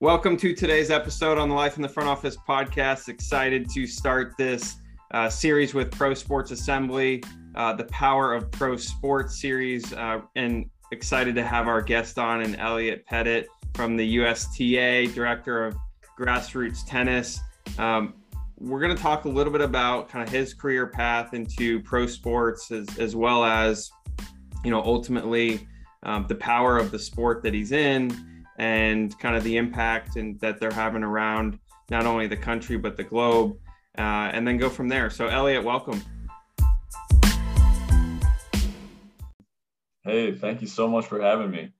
Welcome to today's episode on the Life in the Front Office podcast. Excited to start this uh, series with Pro Sports Assembly, uh, the Power of Pro Sports series, uh, and excited to have our guest on and Elliot Pettit from the USTA, Director of Grassroots Tennis. Um, we're going to talk a little bit about kind of his career path into pro sports, as, as well as, you know, ultimately um, the power of the sport that he's in and kind of the impact and that they're having around not only the country but the globe, uh, and then go from there. So, Elliot, welcome. Hey, thank you so much for having me.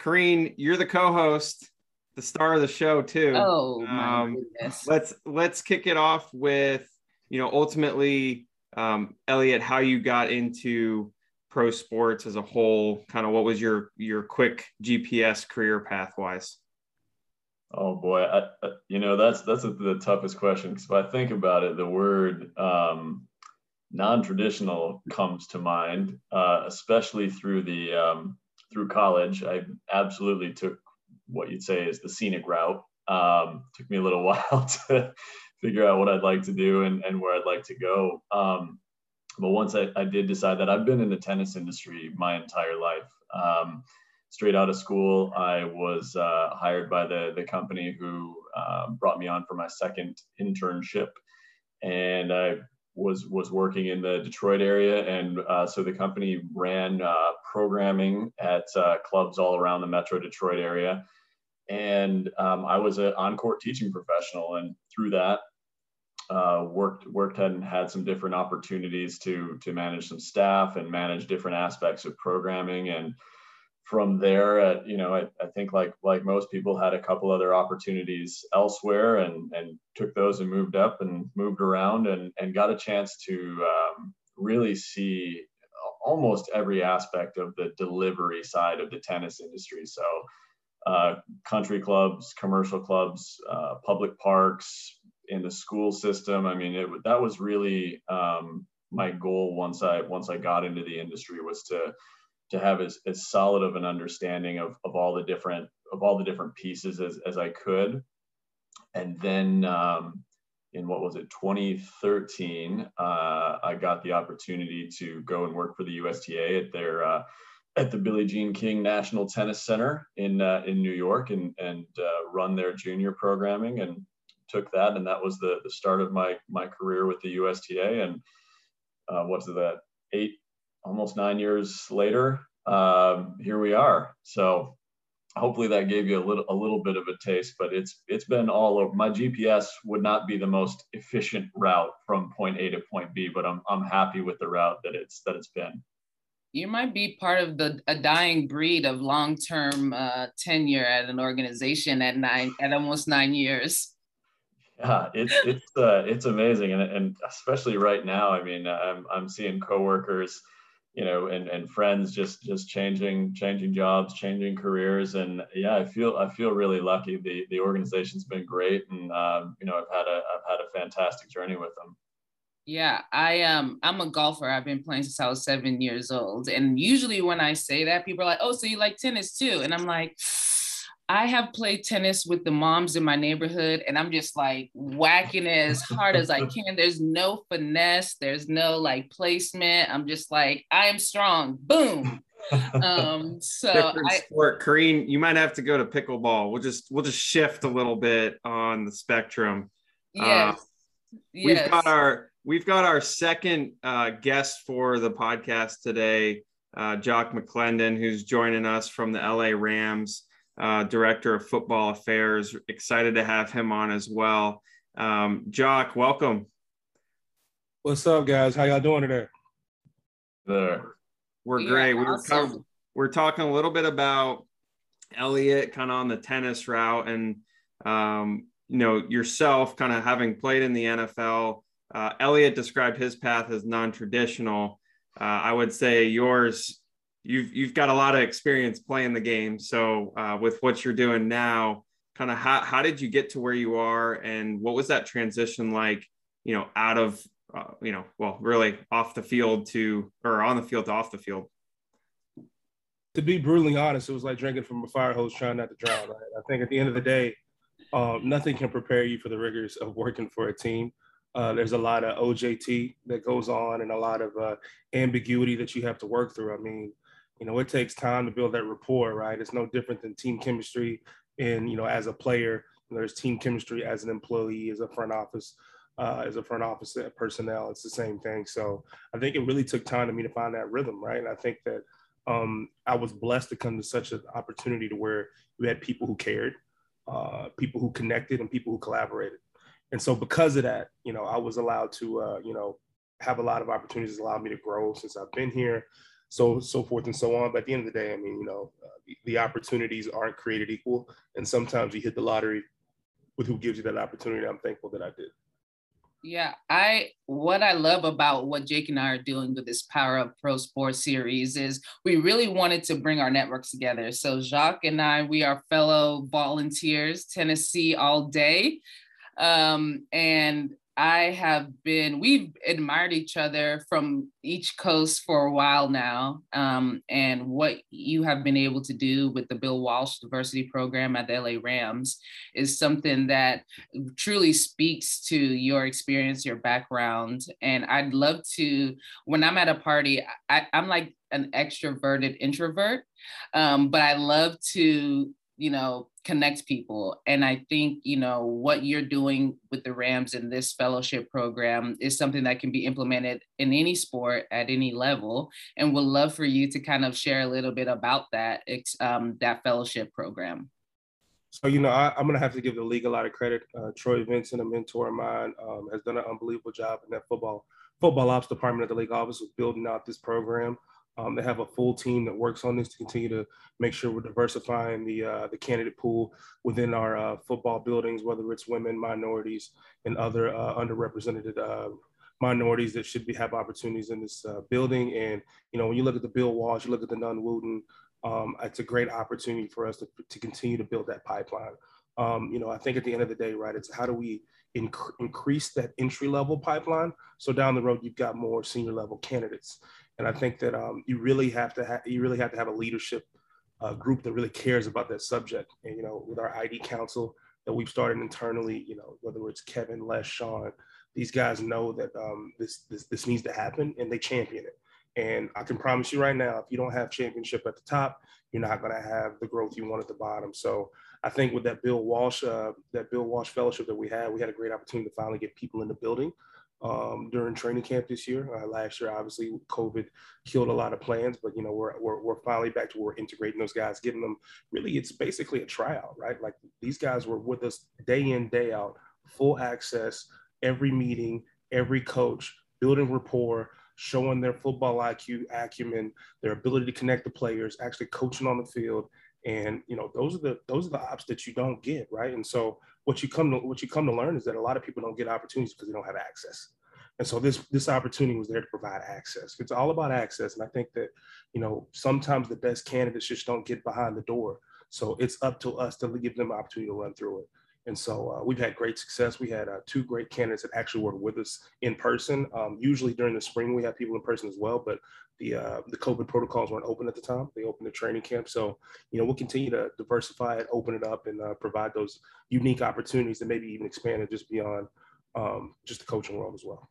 Kareen, you're the co-host, the star of the show too. Oh my um, goodness. Let's let's kick it off with you know ultimately, um, Elliot, how you got into pro sports as a whole kind of what was your your quick gps career path wise oh boy I, you know that's that's the toughest question because if i think about it the word um, non-traditional comes to mind uh, especially through the um, through college. I absolutely took what you'd say is the scenic route. Um, took me a little while to figure out what i'd like to do and, and where i'd like to go. Um, but once I, I did decide that I've been in the tennis industry my entire life. Um, straight out of school, I was uh, hired by the, the company who uh, brought me on for my second internship. And I was, was working in the Detroit area. And uh, so the company ran uh, programming at uh, clubs all around the Metro Detroit area. And um, I was an on court teaching professional. And through that, uh, worked worked and had some different opportunities to to manage some staff and manage different aspects of programming. And from there at you know I, I think like like most people had a couple other opportunities elsewhere and and took those and moved up and moved around and and got a chance to um, really see almost every aspect of the delivery side of the tennis industry. So uh, country clubs commercial clubs uh, public parks in the school system. I mean, it, that was really um, my goal once I once I got into the industry was to to have as, as solid of an understanding of, of all the different of all the different pieces as, as I could. And then um, in what was it 2013, uh, I got the opportunity to go and work for the USTA at their uh, at the Billie Jean King National Tennis Center in uh, in New York and and uh, run their junior programming and took that, and that was the the start of my my career with the USTA. And uh, what's that? Eight, almost nine years later, um, here we are. So hopefully that gave you a little a little bit of a taste. But it's it's been all over. My GPS would not be the most efficient route from point A to point B, but I'm I'm happy with the route that it's that it's been you might be part of the a dying breed of long-term uh, tenure at an organization at nine at almost nine years yeah, it's it's uh, it's amazing, and and especially right now. I mean, I'm I'm seeing coworkers, you know, and and friends just just changing changing jobs, changing careers, and yeah, I feel I feel really lucky. The the organization's been great, and um, you know, I've had a I've had a fantastic journey with them. Yeah, I um I'm a golfer. I've been playing since I was seven years old, and usually when I say that, people are like, "Oh, so you like tennis too?" And I'm like I have played tennis with the moms in my neighborhood, and I'm just like whacking it as hard as I can. There's no finesse, there's no like placement. I'm just like, I am strong. Boom. Um, so Different I, sport. Kareen, you might have to go to pickleball. We'll just we'll just shift a little bit on the spectrum. Yes. Uh, yes. We've got our we've got our second uh, guest for the podcast today, uh, Jock McClendon, who's joining us from the LA Rams uh, Director of Football Affairs. Excited to have him on as well. Um, Jock, welcome. What's up, guys? How y'all doing today? There. We're great. we were cover- we're talking a little bit about Elliot, kind of on the tennis route, and um, you know yourself, kind of having played in the NFL. Uh, Elliot described his path as non-traditional. Uh, I would say yours you've you've got a lot of experience playing the game. So uh, with what you're doing now, kind of how how did you get to where you are, and what was that transition like? You know, out of uh, you know, well, really off the field to or on the field to off the field. to be brutally honest, it was like drinking from a fire hose trying not to drown. Right? I think at the end of the day, um, nothing can prepare you for the rigors of working for a team. Uh, there's a lot of OJT that goes on and a lot of uh, ambiguity that you have to work through. I mean, you know, it takes time to build that rapport, right? It's no different than team chemistry. And, you know, as a player, there's team chemistry as an employee, as a front office, uh, as a front office personnel. It's the same thing. So I think it really took time to me to find that rhythm, right? And I think that um, I was blessed to come to such an opportunity to where we had people who cared, uh, people who connected, and people who collaborated. And so because of that, you know, I was allowed to, uh, you know, have a lot of opportunities allowed me to grow since I've been here, so so forth and so on. But at the end of the day, I mean, you know, uh, the, the opportunities aren't created equal, and sometimes you hit the lottery with who gives you that opportunity. I'm thankful that I did. Yeah, I what I love about what Jake and I are doing with this Power Up Pro Sports series is we really wanted to bring our networks together. So Jock and I, we are fellow volunteers, Tennessee all day. Um, and I have been, we've admired each other from each coast for a while now. Um, and what you have been able to do with the Bill Walsh Diversity Program at the LA Rams is something that truly speaks to your experience, your background. And I'd love to, when I'm at a party, I, am like an extroverted introvert, um, but I love to you know, connect people. And I think, you know, what you're doing with the Rams in this fellowship program is something that can be implemented in any sport at any level. And would love for you to kind of share a little bit about that, um, that fellowship program. So, you know, I, am going to have to give the league a lot of credit. Uh, Troy Vincent, a mentor of mine, um, has done an unbelievable job in that football football ops department at the league office of building out this program. Um, they have a full team that works on this to continue to make sure we're diversifying the uh, the candidate pool within our uh, football buildings, whether it's women, minorities, and other uh, underrepresented uh, minorities that should be have opportunities in this uh, building. And you know, when you look at the Bill Walsh, you look at the Nunn Wooten, um, it's a great opportunity for us to, to continue to build that pipeline. Um, you know, I think at the end of the day, right, it's how do we inc- increase that entry level pipeline so down the road you've got more senior level candidates and I think that um, you really have to have you really have to have a leadership uh, group that really cares about that subject. And you know, with our ID council that we've started internally, you know, whether it's Kevin, Les, Sean, these guys know that um, this, this this needs to happen, and they champion it. And I can promise you right now, if you don't have championship at the top, you're not going to have the growth you want at the bottom. So I think with that Bill Walsh, uh, that Bill Walsh fellowship that we had, we had a great opportunity to finally get people in the building um, during training camp this year. Uh, last year, obviously, COVID killed a lot of plans, but you know we're, we're, we're finally back to where we're integrating those guys, getting them. Really, it's basically a tryout, right? Like these guys were with us day in, day out, full access, every meeting, every coach, building rapport, showing their football IQ, acumen, their ability to connect the players, actually coaching on the field. And you know those are the those are the ops that you don't get, right? And so what you come to what you come to learn is that a lot of people don't get opportunities because they don't have access. And so this this opportunity was there to provide access. It's all about access, and I think that you know sometimes the best candidates just don't get behind the door. So it's up to us to give them opportunity to run through it. And so uh, we've had great success. We had uh, two great candidates that actually worked with us in person. Um, usually during the spring, we have people in person as well, but the uh, the COVID protocols weren't open at the time. They opened the training camp. So, you know, we'll continue to diversify it, open it up, and uh, provide those unique opportunities that maybe even expand it just beyond um, just the coaching world as well.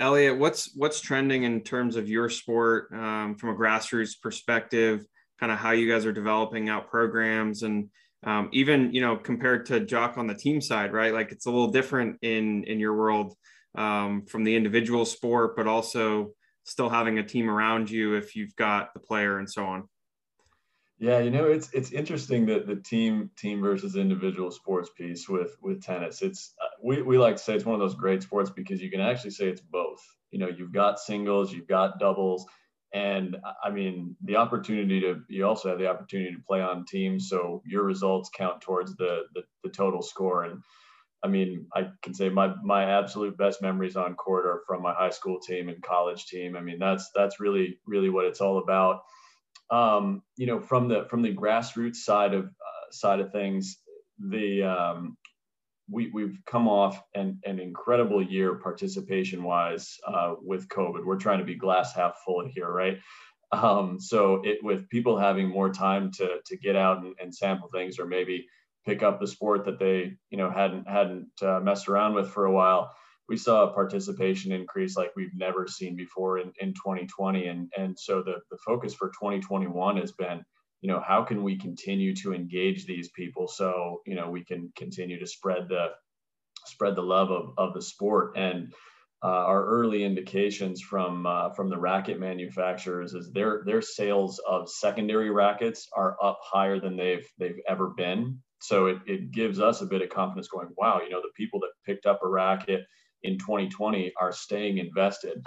Elliot, what's what's trending in terms of your sport um, from a grassroots perspective? Kind of how you guys are developing out programs and um, even you know compared to Jock on the team side, right? Like it's a little different in in your world um, from the individual sport, but also still having a team around you if you've got the player and so on. Yeah, you know, it's it's interesting that the team team versus individual sports piece with with tennis. It's uh, we we like to say it's one of those great sports because you can actually say it's both. You know, you've got singles, you've got doubles, and I mean, the opportunity to, you also have the opportunity to play on teams. So your results count towards the, the, the, total score. And I mean, I can say my, my absolute best memories on court are from my high school team and college team. I mean, that's, that's really, really what it's all about. Um, you know, from the, from the grassroots side of, uh, side of things, the, um, we, we've come off an, an incredible year participation wise uh, with COVID. We're trying to be glass half full here, right? Um, so it with people having more time to to get out and, and, sample things, or maybe pick up the sport that they you know hadn't hadn't uh, messed around with for a while. We saw a participation increase like we've never seen before in, in 2020, and and so the the focus for 2021 has been you know how can we continue to engage these people so you know we can continue to spread the spread the love of, of the sport and uh, our early indications from uh, from the racket manufacturers is their their sales of secondary rackets are up higher than they've they've ever been. So it, it gives us a bit of confidence going, wow, you know, the people that picked up a racket in 2020 are staying invested.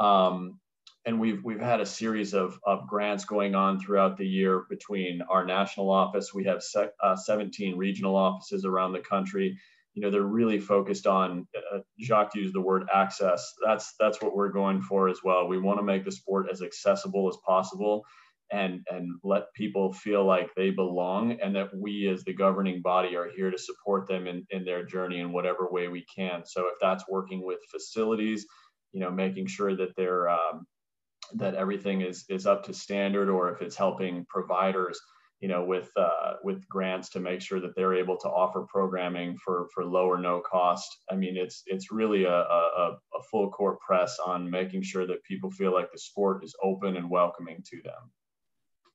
Um, and we've we've had a series of, of grants going on throughout the year between our national office. We have sec, uh, 17 regional offices around the country. You know they're really focused on uh, Jock used the word access. That's that's what we're going for as well. We want to make the sport as accessible as possible and and let people feel like they belong and that we as the governing body are here to support them in, in their journey in whatever way we can. So if that's working with facilities you know making sure that they're um, that everything is is up to standard or if it's helping providers you know, with uh, with grants to make sure that they're able to offer programming for for low or no cost. I mean, it's it's really a, a, a full court press on making sure that people feel like the sport is open and welcoming to them.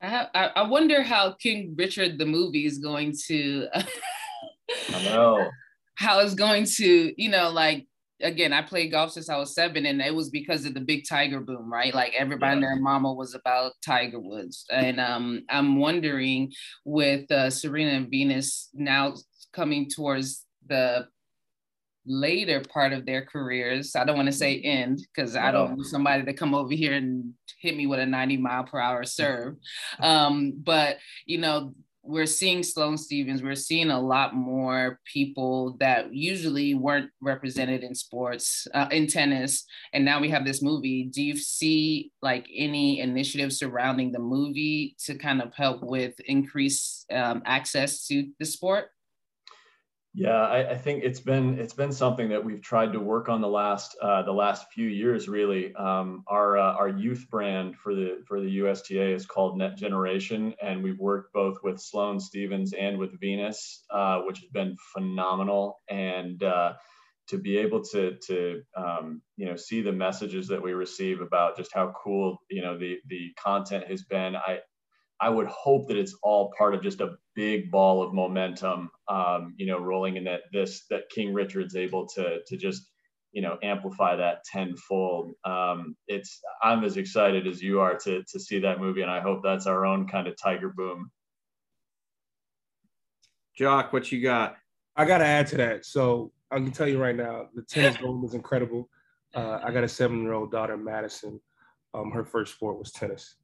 I, have, I wonder how King Richard the movie is going to. I know how it's going to, you know, like again, I played golf since I was seven, and it was because of the big Tiger boom, right? Like everybody yeah. and their mama was about Tiger Woods, and um, I'm wondering with uh, Serena and Venus now coming towards the later part of their careers. I don't want to say mm-hmm. end because I don't want somebody to come over here and hit me with a 90 mile per hour serve. Um, but you know, we're seeing Sloane Stevens, we're seeing a lot more people that usually weren't represented in sports, uh, in tennis, and now we have this movie. Do you see like any initiatives surrounding the movie to kind of help with increased um, access to the sport? Yeah, I, I, think it's been it's been something that we've tried to work on the last uh, the last few years. Really, um, our uh, our youth brand for the for the USTA is called Net Generation, and we've worked both with Sloane Stevens and with Venus, uh, which has been phenomenal. And uh, to be able to to um, you know see the messages that we receive about just how cool you know the the content has been, I I would hope that it's all part of just a big ball of momentum, um, you know, rolling in that this that King Richard's able to to just you know amplify that tenfold. Um, it's I'm as excited as you are to to see that movie, and I hope that's our own kind of Tiger boom. Jock, what you got? I got to add to that. So I can tell you right now, the tennis boom is incredible. Uh, I got a seven-year-old daughter, Madison. Um, her first sport was tennis,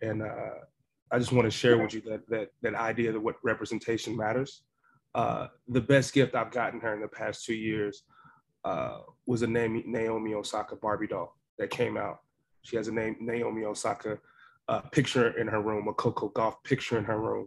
and uh, I just want to share with you that that that idea that what representation matters. Uh, the best gift I've gotten her in the past two years uh, was a name Naomi Osaka Barbie doll that came out. She has a name Naomi Osaka uh, picture in her room, a Coco Gauff picture in her room,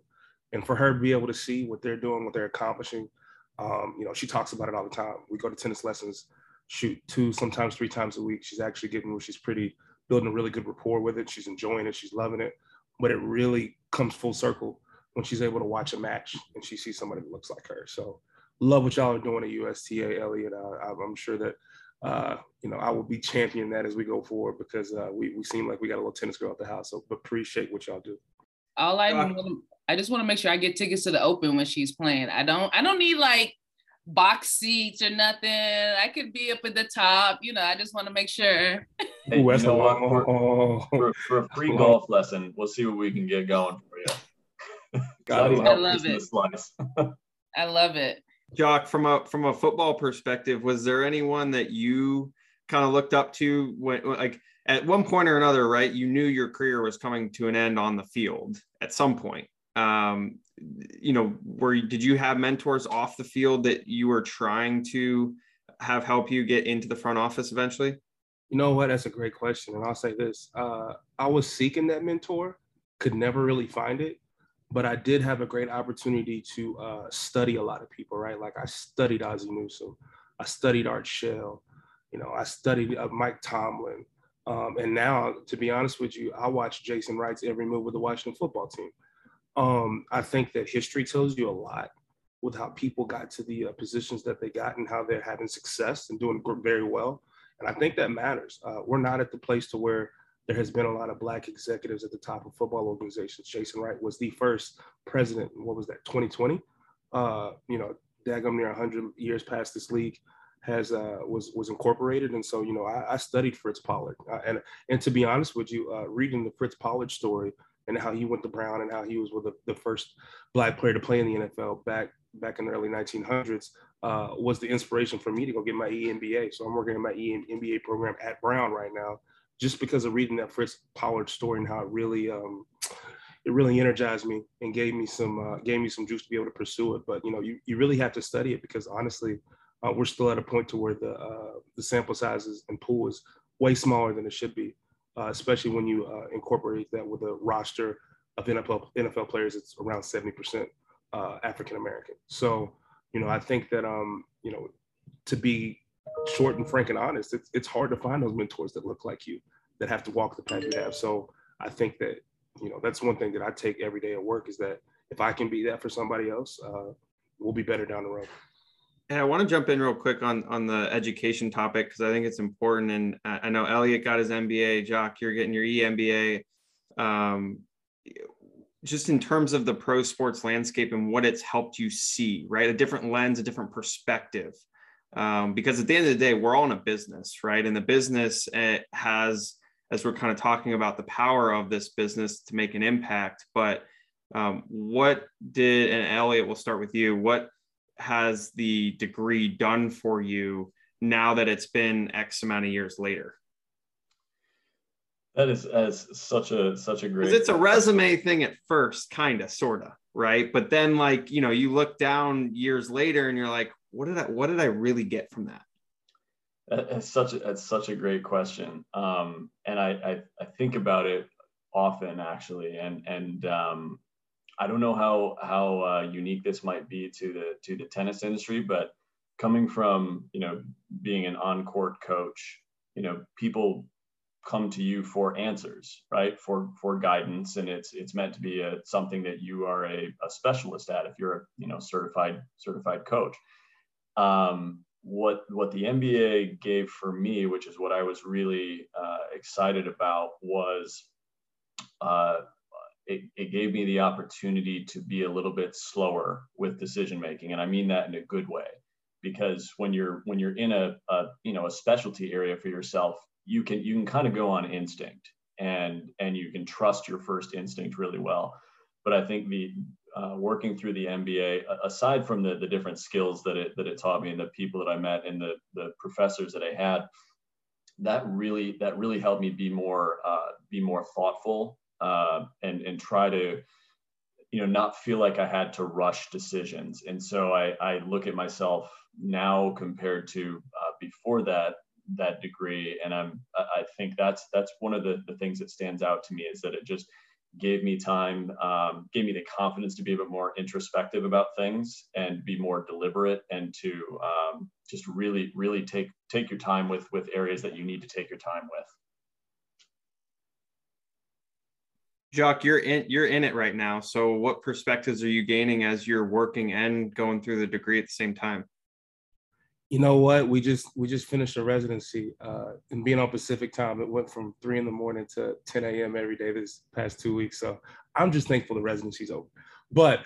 and for her to be able to see what they're doing, what they're accomplishing, um, you know, she talks about it all the time. We go to tennis lessons, shoot two, sometimes three times a week. She's actually getting, she's pretty building a really good rapport with it. She's enjoying it. She's loving it but it really comes full circle when she's able to watch a match and she sees somebody that looks like her. So love what y'all are doing at USTA, Elliot. Uh, I'm sure that uh, you know I will be championing that as we go forward because uh, we we seem like we got a little tennis girl at the house. So appreciate what y'all do. All I uh, I just want to make sure I get tickets to the Open when she's playing. I don't I don't need like box seats or nothing. I could be up at the top. You know, I just want to make sure. Hey, Ooh, you know what? For, for, for, a free golf lesson, we'll see what we can get going for you. I love it. I love it. Jock, from a from a football perspective, was there anyone that you kind of looked up to when like at one point or another, right? You knew your career was coming to an end on the field at some point. Um, you know, were did you have mentors off the field that you were trying to have help you get into the front office eventually? You know what? That's a great question. And I'll say this uh, I was seeking that mentor, could never really find it, but I did have a great opportunity to uh, study a lot of people, right? Like I studied Ozzie Newsome, I studied Art Shell, you know, I studied uh, Mike Tomlin, Um, and now, to be honest with you, I watch Jason Wright's every move with the Washington football team. Um, I think that history tells you a lot with how people got to the uh, positions that they got and how they're having success and doing very well. And I think that matters. Uh, we're not at the place to where there has been a lot of black executives at the top of football organizations. Jason Wright was the first president. What was that? 2020. Uh, you know, daggum near 100 years past this league has uh, was was incorporated, and so you know I, I studied Fritz Pollard, uh, and and to be honest with you, uh, reading the Fritz Pollard story and how he went to Brown and how he was the, the first black player to play in the NFL back back in the early 1900s uh, was the inspiration for me to go get my EMBA. So I'm working in my EMBA program at Brown right now, just because of reading that Fritz Pollard story and how it really um, it really energized me and gave me some uh, gave me some juice to be able to pursue it. But you know, you, you really have to study it because honestly, uh, we're still at a point to where the uh, the sample sizes and pool is way smaller than it should be, uh, especially when you uh, incorporate that with a roster of NFL NFL players. It's around seventy percent uh, African American. So you know, I think that um, you know, to be short and frank and honest, it's it's hard to find those mentors that look like you that have to walk the path you have. So I think that you know that's one thing that I take every day at work is that if I can be that for somebody else, uh, we'll be better down the road. And I want to jump in real quick on on the education topic because I think it's important. And I know Elliot got his MBA. Jock, you're getting your EMBA. Um, just in terms of the pro sports landscape and what it's helped you see, right? A different lens, a different perspective. Um, because at the end of the day, we're all in a business, right? And the business eh, has, as we're kind of talking about the power of this business to make an impact. But um, what did, and Elliot, we'll start with you. What has the degree done for you now that it's been X amount of years later? That is as such a such a great. It's a resume thing at first, kind of, sort of, right? But then, like you know, you look down years later, and you're like, what did I what did I really get from that? It's such a it's such a great question, um, and I, I, I think about it often actually, and and um, I don't know how how uh, unique this might be to the to the tennis industry, but coming from you know being an on court coach, you know people come to you for answers, right? For for guidance, and it's it's meant to be a, something that you are a, a specialist at if you're a you know certified certified coach. Um, what what the MBA gave for me, which is what I was really uh, excited about, was uh, it, it gave me the opportunity to be a little bit slower with decision making, and I mean that in a good way because when you're when you're in a, a you know a specialty area for yourself you can you can kind of go on instinct and and you can trust your first instinct really well. But i think the uh, working through the mba aside from the the different skills that it that it taught me and the people that i met and the the professors that i had that really that really helped me be more uh, be more thoughtful uh, and and try to you know not feel like i had to rush decisions. And so i i look at myself now compared to uh, before that that degree. And i'm i think that's that's one of the, the things that stands out to me is that it just gave me time um, gave me the confidence to be a bit more introspective about things and be more deliberate and to um, just really really take take your time with with areas that you need to take your time with Jock, you're in you're in it right now. So what perspectives are you gaining as you're working and going through the degree at the same time? you know what? We just we just finished a residency uh, and being on Pacific time. It went from three in the morning to 10 a.m. every day this past two weeks. So I'm just thankful the residency's over. But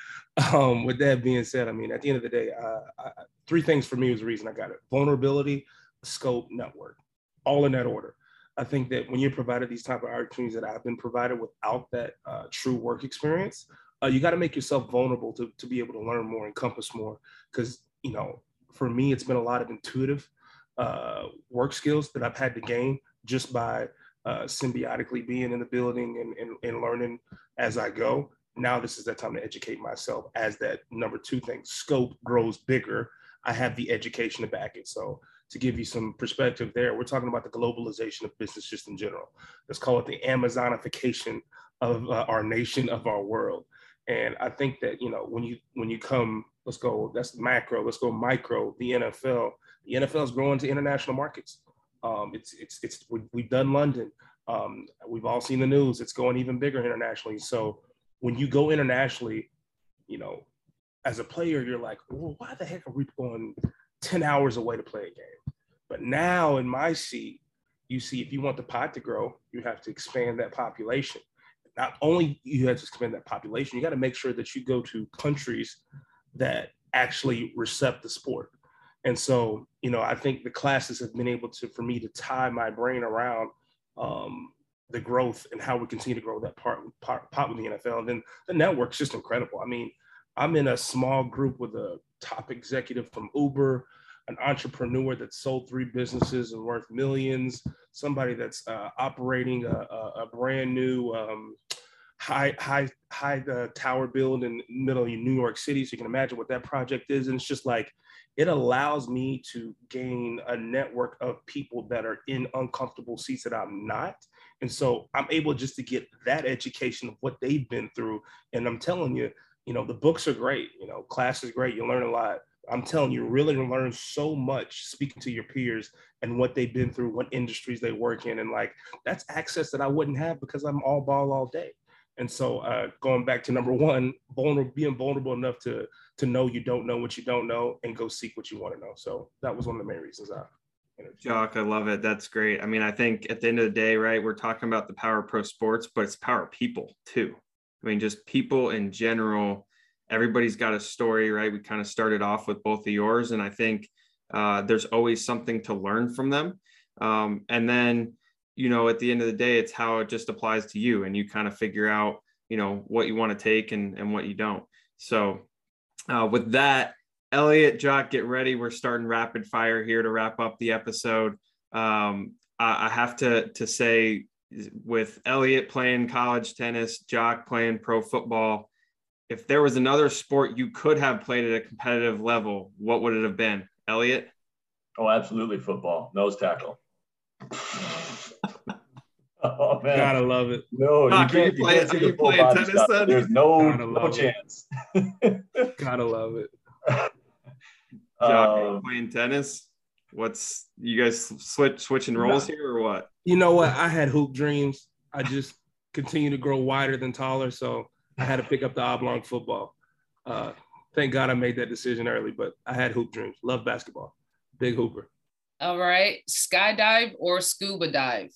um, with that being said, I mean, at the end of the day, uh, I, three things for me was the reason I got it: vulnerability, scope, network, all in that order. I think that when you're provided these type of opportunities that I've been provided without that uh, true work experience, uh, you got to make yourself vulnerable to, to be able to learn more, encompass more, because you know for me, it's been a lot of intuitive uh, work skills that I've had to gain just by uh, symbiotically being in the building and, and, and learning as I go. Now this is that time to educate myself as that number two thing. Scope grows bigger. I have the education to back it. So to give you some perspective there, we're talking about the globalization of business just in general. Let's call it the Amazonification of uh, our nation, of our world. And I think that you know when you when you come Let's go. That's macro. Let's go micro. The NFL. The NFL is growing to international markets. Um, it's it's it's we've done London. Um, we've all seen the news. It's going even bigger internationally. So when you go internationally, you know, as a player, you're like, well, why the heck are we going 10 hours away to play a game? But now in my seat, you see, if you want the pot to grow, you have to expand that population. Not only you have to expand that population, you got to make sure that you go to countries that actually accept the sport. And so, you know, I think the classes have been able to, for me to tie my brain around um, the growth and how we continue to grow that part, part, part with the NFL. And then the network's just incredible. I mean, I'm in a small group with a top executive from Uber, an entrepreneur that sold three businesses and worth millions, somebody that's uh, operating a, a, a, brand new um, high high high uh, tower build in middle of New York City. So you can imagine what that project is, and it's just like it allows me to gain a network of people that are in uncomfortable seats that I'm not. And so I'm able just to get that education of what they've been through. And I'm telling you, you know, the books are great, you know, class is great, you learn a lot. I'm telling you, really learn so much speaking to your peers and what they've been through, what industries they work in. And like that's access that I wouldn't have because I'm all ball all day. And so uh, going back to number one, vulnerable, being vulnerable enough to to know you don't know what you don't know and go seek what you want to know. So that was one of the main reasons I. Jock, I love it. That's great. I mean, I think at the end of the day, right, we're talking about the power of pro sports, but it's power of people too. I mean, just people in general. Everybody's got a story, right? We kind of started off with both of yours, and I think uh, there's always something to learn from them. Um, and then you know, at the end of the day, it's how it just applies to you and you kind of figure out, you know, what you want to take and, and what you don't. So uh, with that, Elliot, Jock, get ready. We're starting rapid fire here to wrap up the episode. Um, I, I have to, to say with Elliot playing college tennis, Jock playing pro football, if there was another sport you could have played at a competitive level, what would it have been? Elliot? Oh, absolutely football, nose tackle. Oh man, gotta love it. No, you can't, you can't see the full body tennis stuff. There's no no chance. gotta love it. Jock, um, playing tennis. What's you guys switch switching roles here or what? You know what? I had hoop dreams. I just continue to grow wider than taller, so I had to pick up the oblong football. Uh, thank God I made that decision early, but I had hoop dreams. Love basketball. Big hooper. All right, skydive or scuba dive?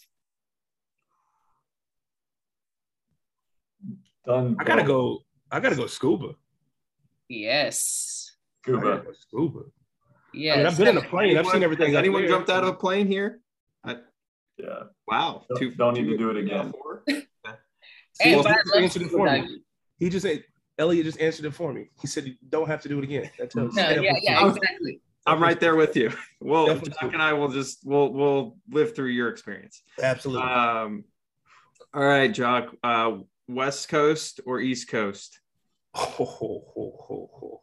Done. I gotta go. I gotta go scuba. Yes. Scuba. Scuba. Yeah. I mean, I've been in a plane. Anyone, I've seen everything. Has anyone jumped out of a plane here? I, yeah. Wow. Don't, two, don't need to do it again. See, well, he answered it for me. He just said, Elliot just answered it for me. He said, you don't have to do it again. That tells no, yeah, yeah, exactly. I'm right there with you. Well, Jack and I will just we'll we'll live through your experience. Absolutely. Um, all right, Jock. Uh, West Coast or East Coast? Oh, oh,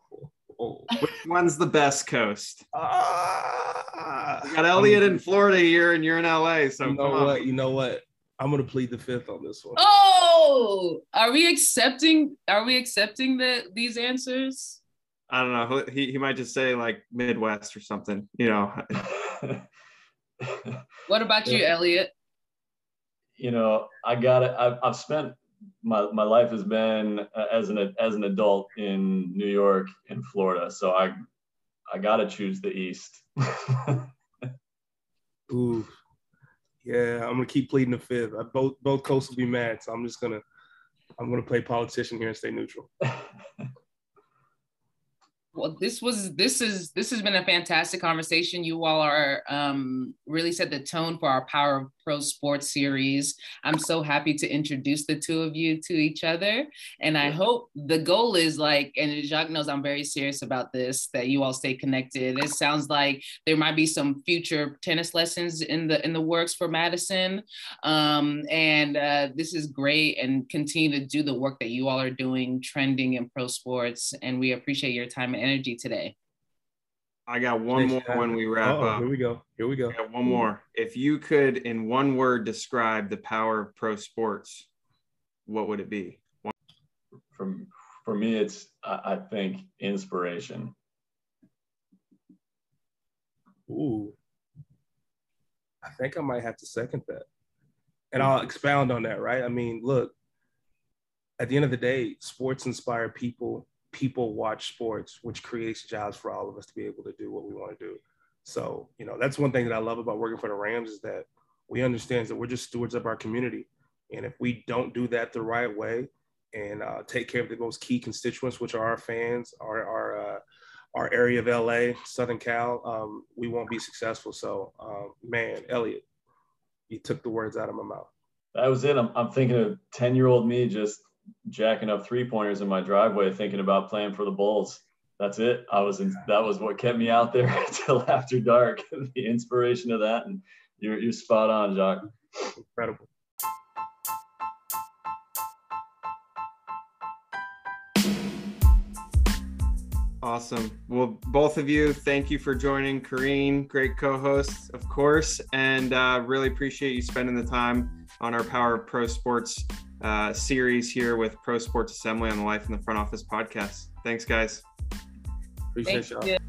oh, Which one's the best coast? Uh, got Elliot in Florida here, and you're in LA. So you know what? You know what? I'm gonna plead the fifth on this one. Oh, are we accepting? Are we accepting the these answers? I don't know. He he might just say like Midwest or something. You know. what about you, Elliot? You know, I got it. I've, I've spent my, my life has been uh, as an as an adult in New York and Florida, so I I gotta choose the East. Ooh, yeah, I'm gonna keep pleading the fifth. I, both both coasts will be mad, so I'm just gonna I'm gonna play politician here and stay neutral. well this was this is this has been a fantastic conversation you all are um, really set the tone for our power of pro sports series. I'm so happy to introduce the two of you to each other. And i hope the goal is like and Jock knows i'm very serious about this that you all stay connected. It sounds like there might be some future tennis lessons in the in the works for madison. Um, and uh, this is great and continue to do the work that you all are doing trending in pro sports. And we appreciate your time and energy today. I got one more when we wrap oh, up. Here we go. Here we go. one more. If you could, in one word, describe the power of pro sports, what would it be? One- From for me, it's I think inspiration. Ooh. I think I might have to second that. And mm-hmm. I'll expound on that, right? I mean, look, at the end of the day, sports inspire people. People watch sports, which creates jobs for all of us to be able to do what we want to do. So, you know, that's one thing that I love about working for the Rams is that we understand that we're just stewards of our community. And if we don't do that the right way and uh, take care of the most key constituents, which are our fans, our, our, uh, our area of LA, Southern Cal, um, we won't be successful. So, um, man, Elliot, you took the words out of my mouth. That was it. I'm, I'm thinking of 10 year old me just jacking up three pointers in my driveway, thinking about playing for the Bulls. That's it. I was in, that was what kept me out there until after dark. the inspiration of that, and you're you're spot on, Jock. Incredible. Awesome. Well, both of you, thank you for joining. Kareen, great co-host, of course, and uh, really appreciate you spending the time on our Power of Pro Sports uh, series here with Pro Sports Assembly on the Life in the Front Office podcast. Thanks, guys. Appreciate Thank y'all. you.